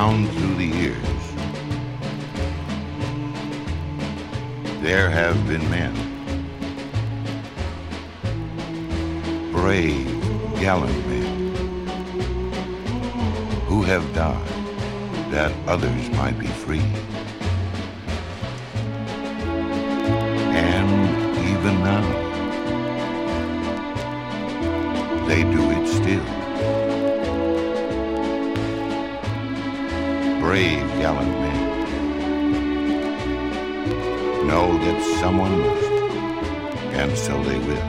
down through the years, there have been men, brave, gallant men, who have died that others might be free. Gallant men know that someone must, and so they will.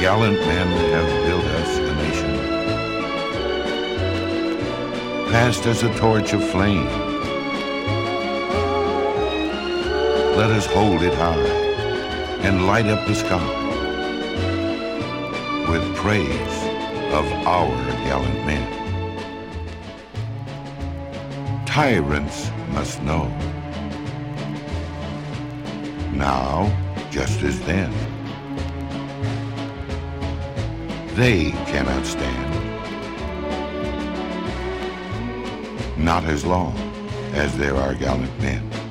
Gallant men have built us a nation, passed us a torch of flame. Let us hold it high and light up the sky with praise of our gallant men. Tyrants must know now just as then. They cannot stand. Not as long as there are gallant men.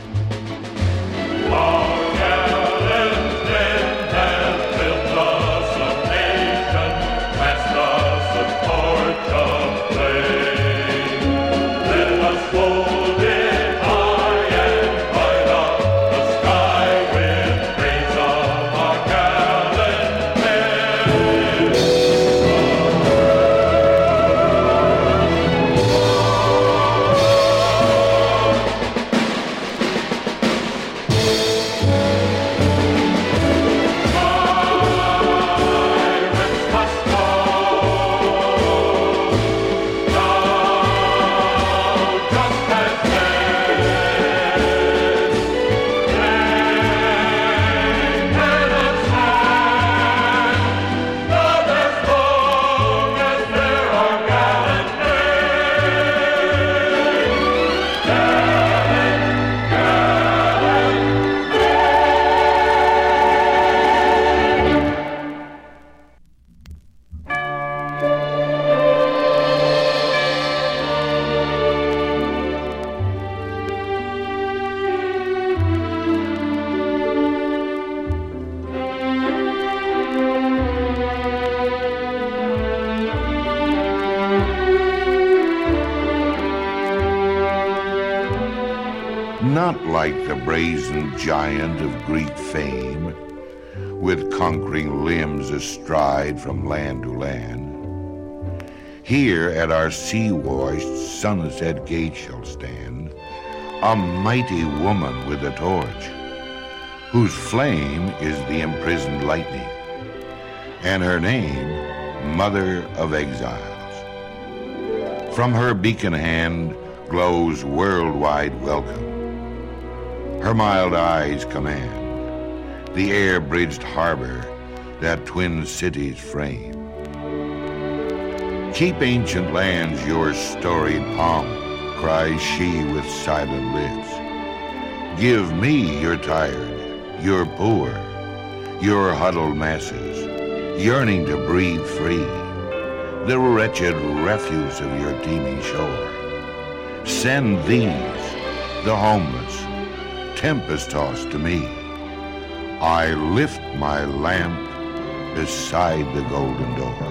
Not like the brazen giant of Greek fame, with conquering limbs astride from land to land. Here at our sea-washed sunset gate shall stand a mighty woman with a torch, whose flame is the imprisoned lightning, and her name, Mother of Exiles. From her beacon hand glows worldwide welcome. Her mild eyes command the air-bridged harbor that twin cities frame. Keep ancient lands your storied pomp, cries she with silent lips. Give me your tired, your poor, your huddled masses, yearning to breathe free, the wretched refuse of your teeming shore. Send these, the homeless, tempest tossed to me. I lift my lamp beside the golden door.